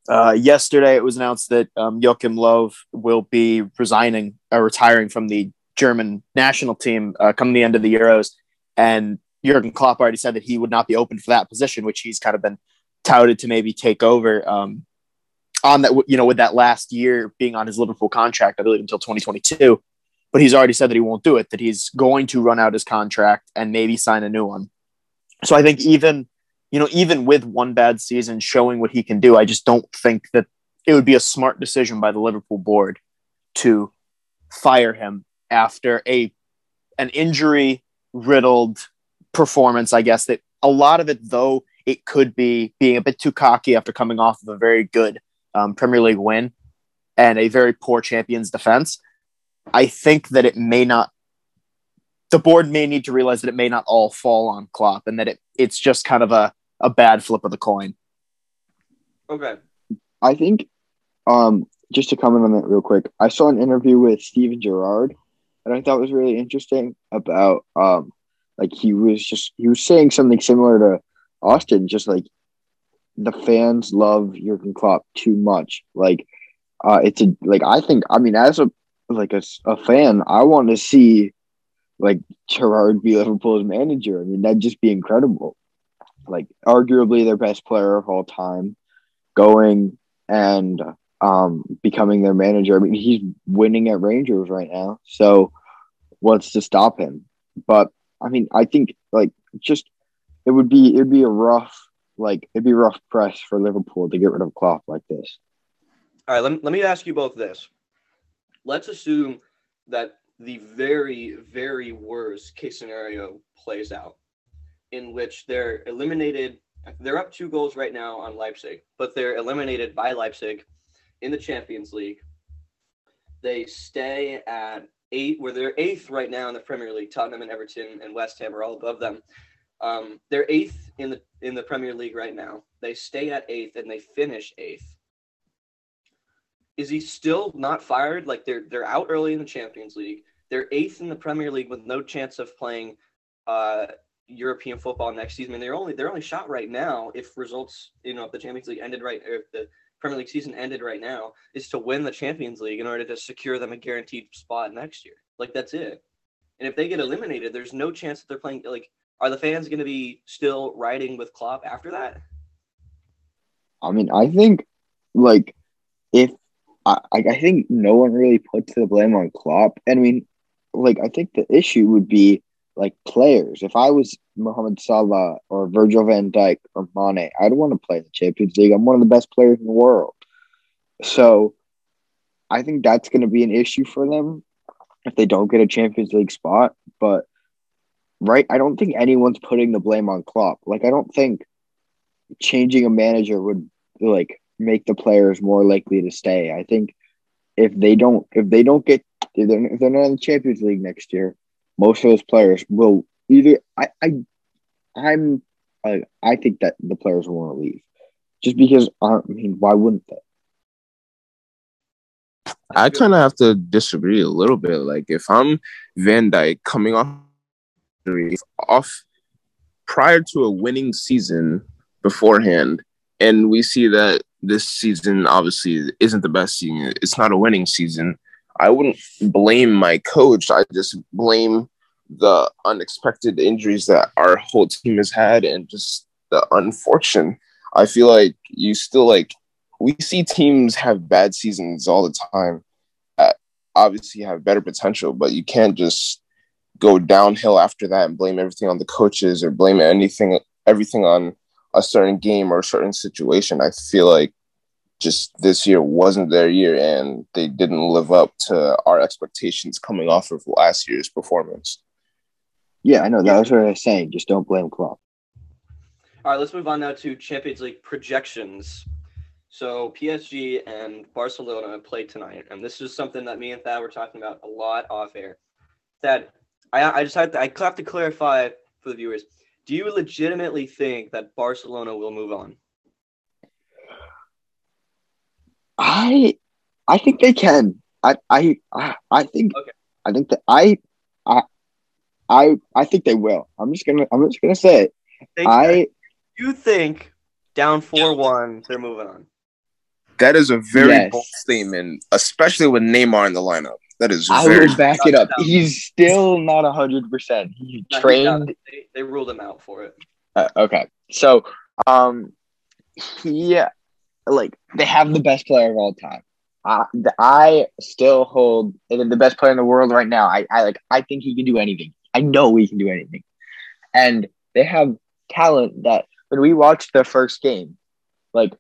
Uh, yesterday, it was announced that um, Joachim Löw will be resigning, uh, retiring from the German national team uh, come the end of the Euros, and Jurgen Klopp already said that he would not be open for that position, which he's kind of been touted to maybe take over um, on that. You know, with that last year being on his Liverpool contract, I believe until 2022. But he's already said that he won't do it. That he's going to run out his contract and maybe sign a new one. So I think even you know, even with one bad season showing what he can do, I just don't think that it would be a smart decision by the Liverpool board to fire him after a an injury riddled performance. I guess that a lot of it, though, it could be being a bit too cocky after coming off of a very good um, Premier League win and a very poor Champions defense. I think that it may not. The board may need to realize that it may not all fall on Klopp, and that it it's just kind of a a bad flip of the coin. Okay. I think, um, just to comment on that real quick, I saw an interview with Steven Gerrard, and I thought was really interesting about, um, like he was just he was saying something similar to Austin, just like the fans love Jurgen Klopp too much. Like, uh, it's a like I think I mean as a like a, a fan, I want to see like Gerrard be Liverpool's manager. I mean that'd just be incredible like arguably their best player of all time, going and um, becoming their manager. I mean, he's winning at Rangers right now. So what's to stop him? But I mean, I think like just it would be it'd be a rough like it'd be rough press for Liverpool to get rid of Klopp like this. All right, let me, let me ask you both this. Let's assume that the very, very worst case scenario plays out, in which they're eliminated. They're up two goals right now on Leipzig, but they're eliminated by Leipzig in the Champions League. They stay at eight, where they're eighth right now in the Premier League. Tottenham and Everton and West Ham are all above them. Um, they're eighth in the in the Premier League right now. They stay at eighth and they finish eighth is he still not fired? Like they're they're out early in the Champions League. They're eighth in the Premier League with no chance of playing uh, European football next season. I mean, they're only they're only shot right now if results, you know, if the Champions League ended right or if the Premier League season ended right now, is to win the Champions League in order to secure them a guaranteed spot next year. Like that's it. And if they get eliminated, there's no chance that they're playing. Like, are the fans going to be still riding with Klopp after that? I mean, I think like if I, I think no one really puts the blame on Klopp. I mean, like I think the issue would be like players. If I was Mohamed Salah or Virgil van Dijk or Mane, I'd want to play in the Champions League. I'm one of the best players in the world. So I think that's going to be an issue for them if they don't get a Champions League spot. But right, I don't think anyone's putting the blame on Klopp. Like I don't think changing a manager would like make the players more likely to stay. I think if they don't if they don't get if they're, if they're not in the Champions League next year, most of those players will either I I I'm I, I think that the players will want to leave just because I mean why wouldn't they? I kind of have to disagree a little bit. Like if I'm Van Dijk coming off off prior to a winning season beforehand, and we see that this season obviously isn't the best season. It's not a winning season. I wouldn't blame my coach. I just blame the unexpected injuries that our whole team has had and just the unfortunate. I feel like you still like we see teams have bad seasons all the time. That obviously have better potential, but you can't just go downhill after that and blame everything on the coaches or blame anything everything on a certain game or a certain situation. I feel like just this year wasn't their year and they didn't live up to our expectations coming off of last year's performance. Yeah, I know. That was what I was saying. Just don't blame Klopp. All right, let's move on now to Champions League projections. So PSG and Barcelona play tonight, and this is something that me and Thad were talking about a lot off air. Thad, I, I just had to, I have to clarify for the viewers. Do you legitimately think that Barcelona will move on? I I think they can. I I I think Okay. I think that I I I I think they will. I'm just gonna I'm just gonna say it. Think- I you think down four one, they're moving on. That is a very Yes. bold statement, especially with Neymar in the lineup. That is I very will back it up. He's still not hundred percent. He No, trained. They, they ruled him out for it. Uh, okay, so um, he like they have the best player of all time. Th- I still hold the best player in the world right now. I, I like I think he can do anything. I know we can do anything, and they have talent that when we watched the first game, like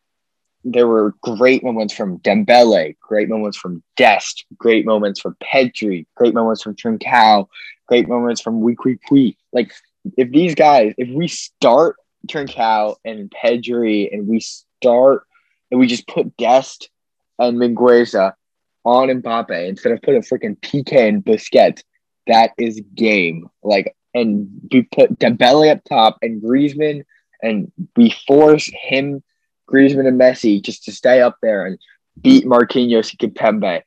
there were great moments from Dembele, great moments from Dest, great moments from Pedri, great moments from Trincao, great moments from Weekweekwe. Like if these guys, if we start Trincao and Pedri and we start and we just put Dest and Mingueza on Mbappe instead of putting freaking PK and Busquets, that is game. Like and we put Dembele up top and Griezmann and we force him, Griezmann and Messi just to stay up there and beat Marquinhos and Kimpembe.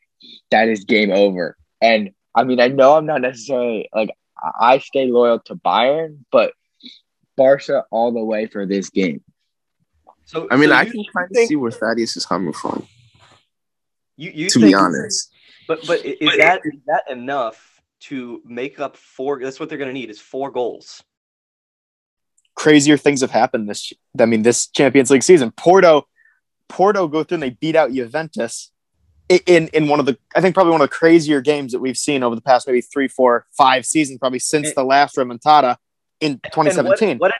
That is game over. And I mean, I know I'm not necessarily like I I stay loyal to Bayern, but Barca all the way for this game. So I mean, so I can kind of see where Thaddeus is coming from, You, you to think, be honest. But but i- is that is that enough to make up four? That's what they're going to need is four goals. crazier things have happened this I mean this Champions League season. Porto Porto go through and they beat out Juventus in in one of the I think probably one of the crazier games that we've seen over the past maybe three, four, five seasons, probably since And- the last remontada in 2017. What, what an,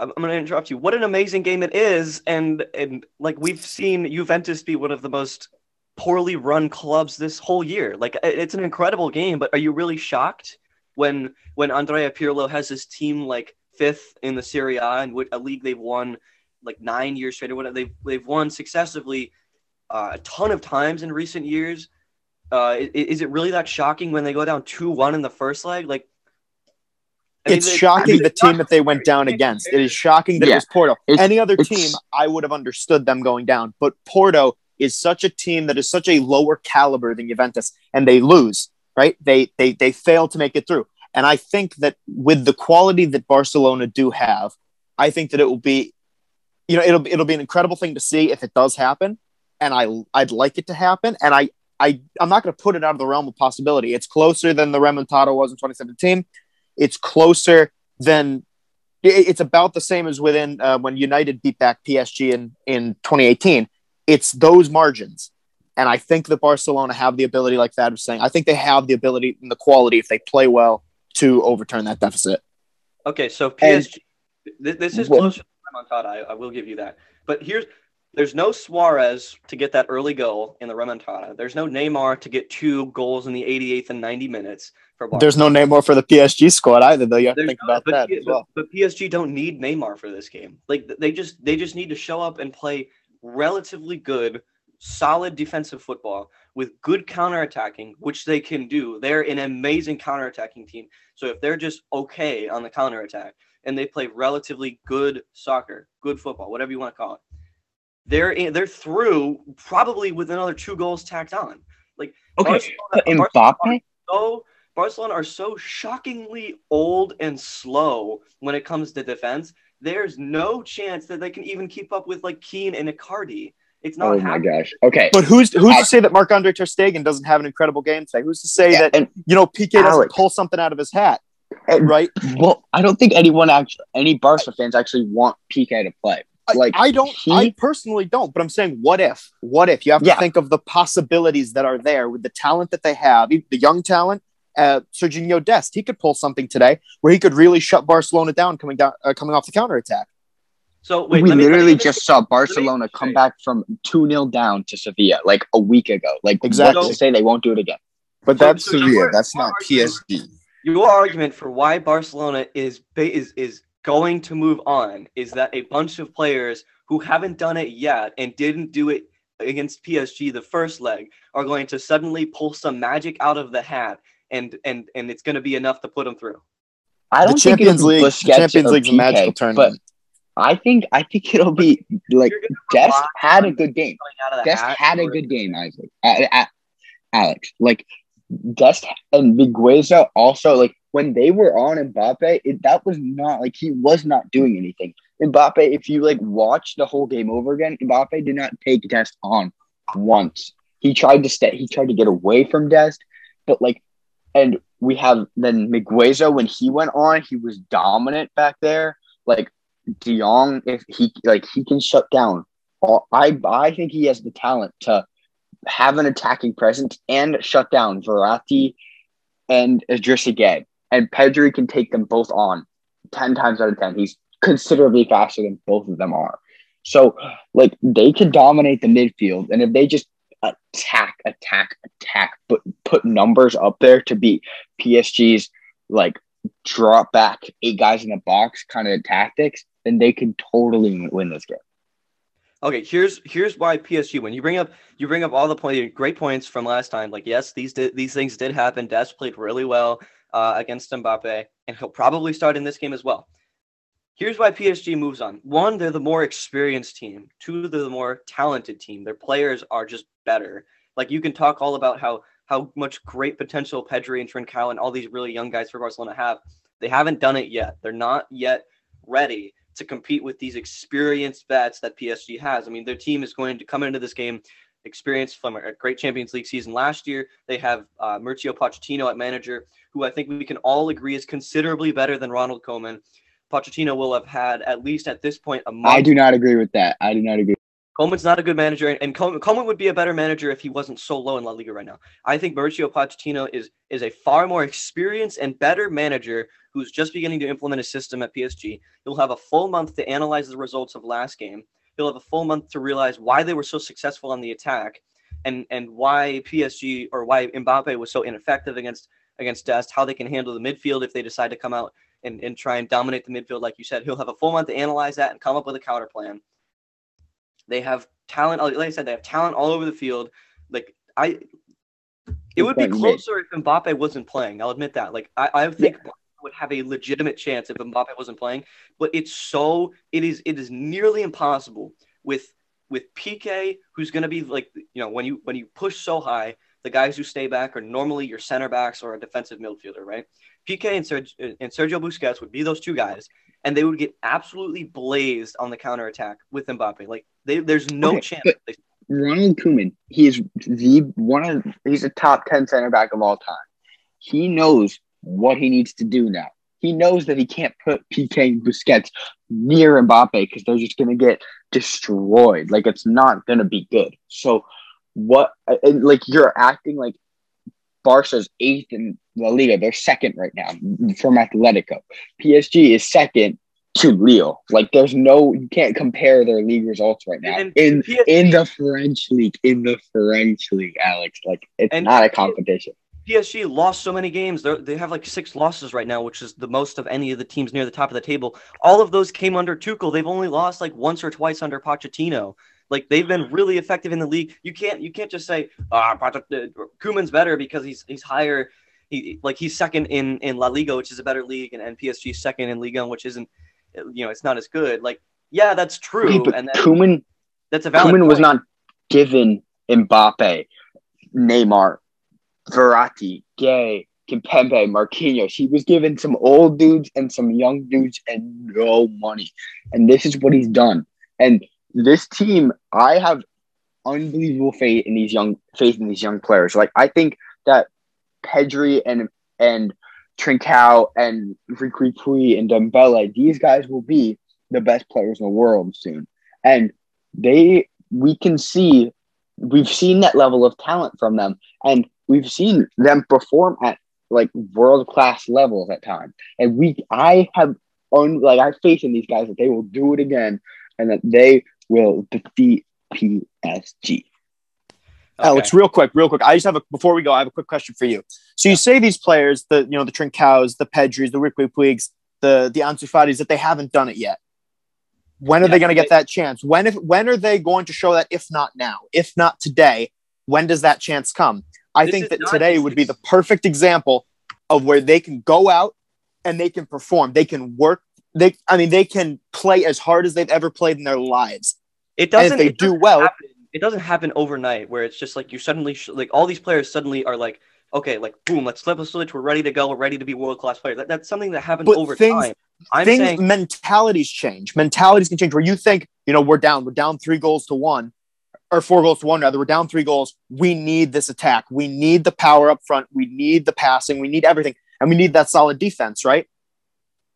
I'm, I'm going to interrupt you. What an amazing game it is, and and like we've seen Juventus be one of the most poorly run clubs this whole year. Like it's an incredible game, but are you really shocked when when Andrea Pirlo has his team like fifth in the Serie A and what a league they've won like nine years straight or whatever they've they've won successively uh, a ton of times in recent years. Uh, i- is it really that shocking when they go down two one in the first leg? Like I mean, it's they- shocking I mean, the team that they went down against. It is shocking that it Yeah. was Porto. It's- Any other team, I would have understood them going down. But Porto, is such a team that is such a lower caliber than Juventus, and they lose, right? They they they fail to make it through. And I think that with the quality that Barcelona do have, I think that it will be, you know, it'll it'll be an incredible thing to see if it does happen. And I I'd like it to happen. And I I I'm not going to put it out of the realm of possibility. It's closer than the remontada was in 2017. It's closer than it's about the same as within uh, when United beat back PSG in in 2018. It's those margins. And I think that Barcelona have the ability, like that was saying, I think they have the ability and the quality if they play well to overturn that deficit. Okay, so PSG, th- this is closer to remontada. I, I will give you that. But here's there's no Suarez to get that early goal in the remontada. There's no Neymar to get two goals in the 88th and 90 minutes for Barcelona. There's no Neymar for the PSG squad either, though. You have to think no- about but, that P- as well. but, but PSG don't need Neymar for this game. Like they just they just need to show up and play relatively good, solid defensive football with good counterattacking, which they can do. They're an amazing counterattacking team. So if they're just okay on the counterattack and they play relatively good soccer, good football, whatever you want to call it, they're in, they're through probably with another two goals tacked on. Like Okay, Barcelona- Barcelona so Barcelona are so shockingly old and slow when it comes to defense. There's no chance that they can even keep up with like Kean and Icardi. It's not oh my gosh. Okay, But who's who's I- to say that Marc Andre Ter Stegen doesn't have an incredible game today? Who's to say Yeah, that and, you know Piqué doesn't pull something out of his hat, and right? well, I don't think anyone actually, any Barca fans actually want Piqué to play. I- Like I don't. he- I personally don't. But I'm saying, what if? What if you have to Yeah. think of the possibilities that are there with the talent that they have, the young talent. Uh, Sergiño Dest, he could pull something today where he could really shut Barcelona down coming down, uh, coming off the counterattack. So wait, we let me- let me literally just saw Barcelona come back from 2 0 down to Sevilla like a week ago. Like, Exactly. what's to say they won't do it again? But So- that's so you Sevilla. were- That's not were- PSG. Your argument for why Barcelona is is is going to move on is that a bunch of players who haven't done it yet and didn't do it against PSG the first leg are going to suddenly pull some magic out of the hat and and and it's going to be enough to put them through. I don't think Champions it'll be League, the Champions or League's a Piqué, magical tournament. But I think I think it'll be like You're Dest had a good game. coming out of the Dest had a good game, Isaac. Alex, like Dest and Mingueza also like when they were on Mbappe, it, that was not like he was not doing anything. Mbappe, if you like watch the whole game over again, Mbappe did not take Dest on once. He tried to stay. He tried to get away from Dest, but like, and we have then Mingueza when he went on, he was dominant back there. Like De Jong, if he like he can shut down. I I think he has the talent to have an attacking presence and shut down Verratti and Idrissa Gueye. And Pedri can take them both on ten times out of ten. He's considerably faster than both of them are. So like they can dominate the midfield, and if they just attack, attack, attack, but put numbers up there to beat PSG's like drop back eight guys in the box kind of tactics, then they can totally win this game. Okay, here's here's why PSG. When you bring up you bring up all the point, great points from last time. Like yes, these did, these things did happen. Dest played really well uh, against Mbappe, and he'll probably start in this game as well. Here's why PSG moves on. One, they're the more experienced team. Two, they're the more talented team. Their players are just better. Like you can talk all about how how much great potential Pedri and Trincao and all these really young guys for Barcelona have. They haven't done it yet. They're not yet ready to compete with these experienced bets that PSG has. I mean, their team is going to come into this game experienced from a great Champions League season last year. They have uh, Mauricio Pochettino at manager, who I think we can all agree is considerably better than Ronald Koeman. Pochettino will have had at least at this point a month. I do not agree with that. I do not agree. Koeman's not a good manager, and Koeman, Koeman would be a better manager if he wasn't so low in La Liga right now. I think Mauricio Pochettino is is a far more experienced and better manager who's just beginning to implement a system at PSG. He'll have a full month to analyze the results of last game. He'll have a full month to realize why they were so successful on the attack, and and why PSG or why Mbappe was so ineffective against against Dest. How they can handle the midfield if they decide to come out and, and try and dominate the midfield, like you said. He'll have a full month to analyze that and come up with a counter plan. They have talent. Like I said, they have talent all over the field. Like I, it would be closer if Mbappe wasn't playing. I'll admit that. Like I, I think Barca would have a legitimate chance if Mbappe wasn't playing. But it's so it is it is nearly impossible with with Piqué, who's going to be like you know when you when you push so high, the guys who stay back are normally your center backs or a defensive midfielder, right? Piqué and, Sergio, and Sergio Busquets would be those two guys, and they would get absolutely blazed on the counter attack with Mbappe. Like they, there's no Okay, chance. they- Ronald Koeman, he is the one of he's a top ten center back of all time. He knows what he needs to do now. He knows that he can't put Piqué and Busquets near Mbappe because they're just gonna get destroyed. Like it's not gonna be good. So what? And like you're acting like Barca's eighth in La Liga. They're second right now from Atletico. PSG is second to Lille. Like there's no you can't compare their league results right now And in PSG in the French league. In the French league, Alex. Like it's not a competition. PSG lost so many games. They're, they have like six losses right now, which is the most of any of the teams near the top of the table. All of those came under Tuchel. They've only lost like once or twice under Pochettino. Like they've been really effective in the league. You can't you can't just say ah Pochett- uh, Koeman's better because he's he's higher. He like he's second in in La Liga, which is a better league, and, and PSG second in Liga, which isn't you know it's not as good. Like yeah, that's true, and Koeman that's a valid. Koeman was not given Mbappe, Neymar, Verratti, Gueye, Kimpembe, Marquinhos. He was given some old dudes and some young dudes and no money. And this is what he's done. And this team, I have unbelievable faith in these young faith in these young players. Like I think that Pedri and and Trincao and Riqui and Dembele, these guys will be the best players in the world soon. And they we can see we've seen that level of talent from them. And we've seen them perform at like world class levels at times. And we i have un, like i faith in these guys that they will do it again and that they will defeat psg Alex, real quick, real quick. I just have a before we go, I have a quick question for you. So you say these players, the you know the Trincaos, the Pedris, the Riqui Puigs, the the Ansu Fatis, that they haven't done it yet. When are Yeah, they going to get that chance? When if when are they going to show that? If not now, if not today, when does that chance come? I think that today would be the perfect example of where they can go out and they can perform. They can work. They, I mean, they can play as hard as they've ever played in their lives. It doesn't. if they do well, happen, it doesn't happen overnight. Where it's just like you suddenly sh- like all these players suddenly are like, okay, like boom, let's flip a switch. We're ready to go. We're ready to be world class players. That, that's something that happens But over things- time. I'm things saying mentalities change mentalities can change where you think you know we're down we're down three goals to one or four goals to one rather we're down three goals we need this attack we need the power up front we need the passing we need everything and we need that solid defense right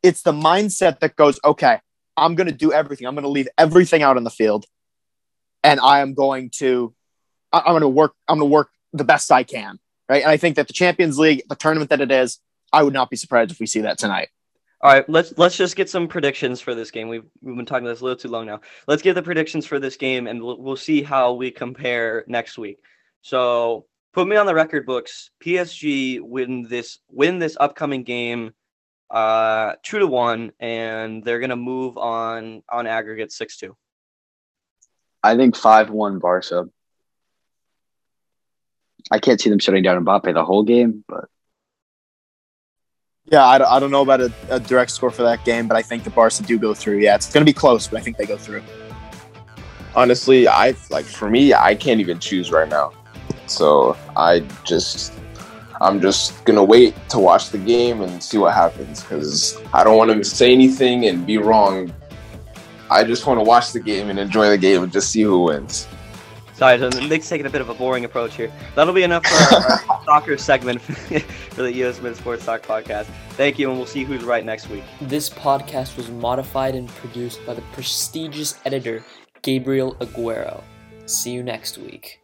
it's the mindset that goes okay i'm going to do everything i'm going to leave everything out on the field and i am going to i'm going to work i'm going to work the best i can right and i think that the champions league the tournament that it is i would not be surprised if we see that tonight All right, let's let's just get some predictions for this game. We've we've been talking about this a little too long now. Let's get the predictions for this game, and we'll we'll see how we compare next week. So put me on the record books. PSG win this win this upcoming game, uh, two to one, and they're gonna move on on aggregate six two. I think 5-1 barca i can't see them shutting down mbappe the whole game but Yeah, I don't, I don't know about a, a direct score for that game, but I think the Barca do go through. Yeah, it's going to be close, but I think they go through. Honestly, I like for me, I can't even choose right now. So I just, I'm just gonna wait to watch the game and see what happens because I don't want to say anything and be wrong. I just want to watch the game and enjoy the game and just see who wins. Sorry, so Nick's taking a bit of a boring approach here. That'll be enough for our, our soccer segment for the US Mid Sports Talk podcast. Thank you, and we'll see who's right next week. This podcast was modified and produced by the prestigious editor Gabriel Aguero. See you next week.